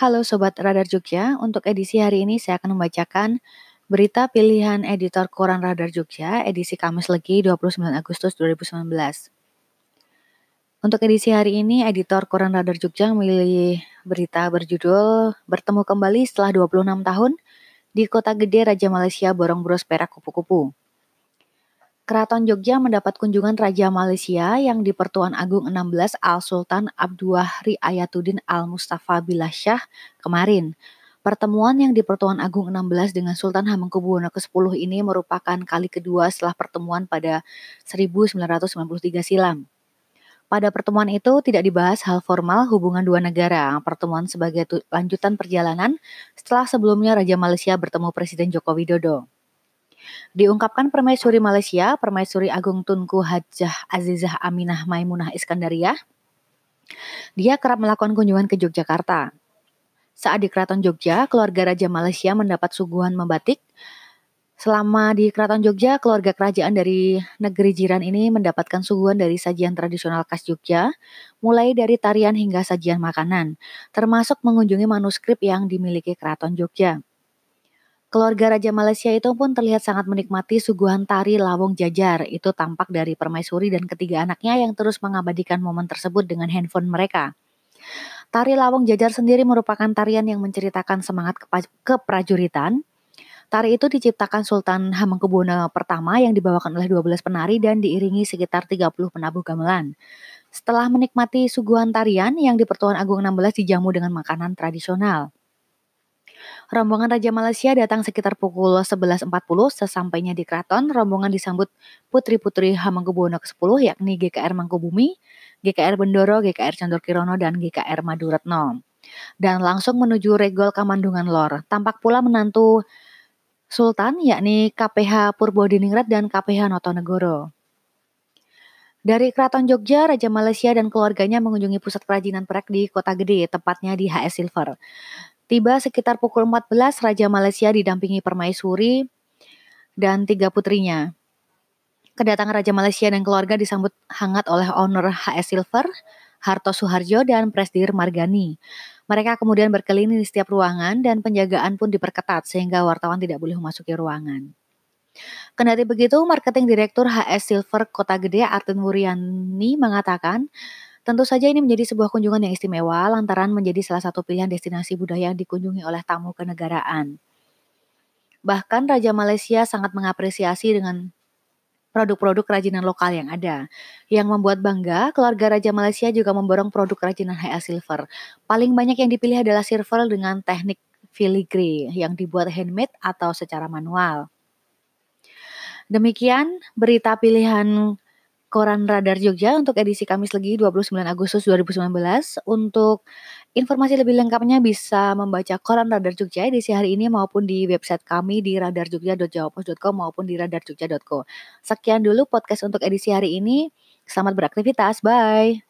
Halo Sobat Radar Jogja, untuk edisi hari ini saya akan membacakan berita pilihan editor Koran Radar Jogja edisi Kamis Legi 29 Agustus 2019. Untuk edisi hari ini, editor Koran Radar Jogja memilih berita berjudul Bertemu Kembali Setelah 26 Tahun di Kota Gede Raja Malaysia Borong Bros Perak Kupu-Kupu. Keraton Jogja mendapat kunjungan Raja Malaysia yang di Pertuan Agung 16 Al Sultan Abdullah Riayatuddin Al Mustafa Billah Shah kemarin. Pertemuan yang di Pertuan Agung 16 dengan Sultan Hamengkubuwono ke-10 ini merupakan kali kedua setelah pertemuan pada 1993 silam. Pada pertemuan itu tidak dibahas hal formal hubungan dua negara. Pertemuan sebagai lanjutan perjalanan setelah sebelumnya Raja Malaysia bertemu Presiden Joko Widodo. Diungkapkan Permaisuri Malaysia, Permaisuri Agung Tunku Hajah Azizah Aminah Maimunah Iskandariah, dia kerap melakukan kunjungan ke Yogyakarta. Saat di Keraton Jogja, keluarga Raja Malaysia mendapat suguhan membatik. Selama di Keraton Jogja, keluarga kerajaan dari negeri jiran ini mendapatkan suguhan dari sajian tradisional khas Jogja, mulai dari tarian hingga sajian makanan, termasuk mengunjungi manuskrip yang dimiliki Keraton Jogja. Keluarga Raja Malaysia itu pun terlihat sangat menikmati suguhan tari Lawong Jajar. Itu tampak dari permaisuri dan ketiga anaknya yang terus mengabadikan momen tersebut dengan handphone mereka. Tari Lawong Jajar sendiri merupakan tarian yang menceritakan semangat keprajuritan. Tari itu diciptakan Sultan Hamengkubuwono pertama yang dibawakan oleh 12 penari dan diiringi sekitar 30 penabuh gamelan. Setelah menikmati suguhan tarian yang di Pertuan Agung 16 dijamu dengan makanan tradisional. Rombongan Raja Malaysia datang sekitar pukul 11.40 sesampainya di keraton. Rombongan disambut putri-putri Hamengkubuwono ke-10 yakni GKR Mangkubumi, GKR Bendoro, GKR Candor Kirono, dan GKR Maduretno. Dan langsung menuju Regol Kamandungan Lor. Tampak pula menantu Sultan yakni KPH Purbodiningrat dan KPH Notonegoro. Dari Keraton Jogja, Raja Malaysia dan keluarganya mengunjungi pusat kerajinan perak di Kota Gede, tepatnya di HS Silver. Tiba sekitar pukul 14, Raja Malaysia didampingi permaisuri dan tiga putrinya. Kedatangan Raja Malaysia dan keluarga disambut hangat oleh owner HS Silver, Harto Suharjo, dan Presdir Margani. Mereka kemudian berkeliling di setiap ruangan dan penjagaan pun diperketat sehingga wartawan tidak boleh memasuki ruangan. Kendati begitu, Marketing Direktur HS Silver Kota Gede Artin Wuryani mengatakan, Tentu saja ini menjadi sebuah kunjungan yang istimewa lantaran menjadi salah satu pilihan destinasi budaya yang dikunjungi oleh tamu kenegaraan. Bahkan Raja Malaysia sangat mengapresiasi dengan produk-produk kerajinan lokal yang ada. Yang membuat bangga, keluarga Raja Malaysia juga memborong produk kerajinan HA Silver. Paling banyak yang dipilih adalah silver dengan teknik filigree yang dibuat handmade atau secara manual. Demikian berita pilihan Koran Radar Jogja untuk edisi Kamis Legi 29 Agustus 2019. Untuk informasi lebih lengkapnya bisa membaca Koran Radar Jogja edisi hari ini maupun di website kami di radarjogja.jawapos.com maupun di radarjogja.co. Sekian dulu podcast untuk edisi hari ini. Selamat beraktivitas. Bye.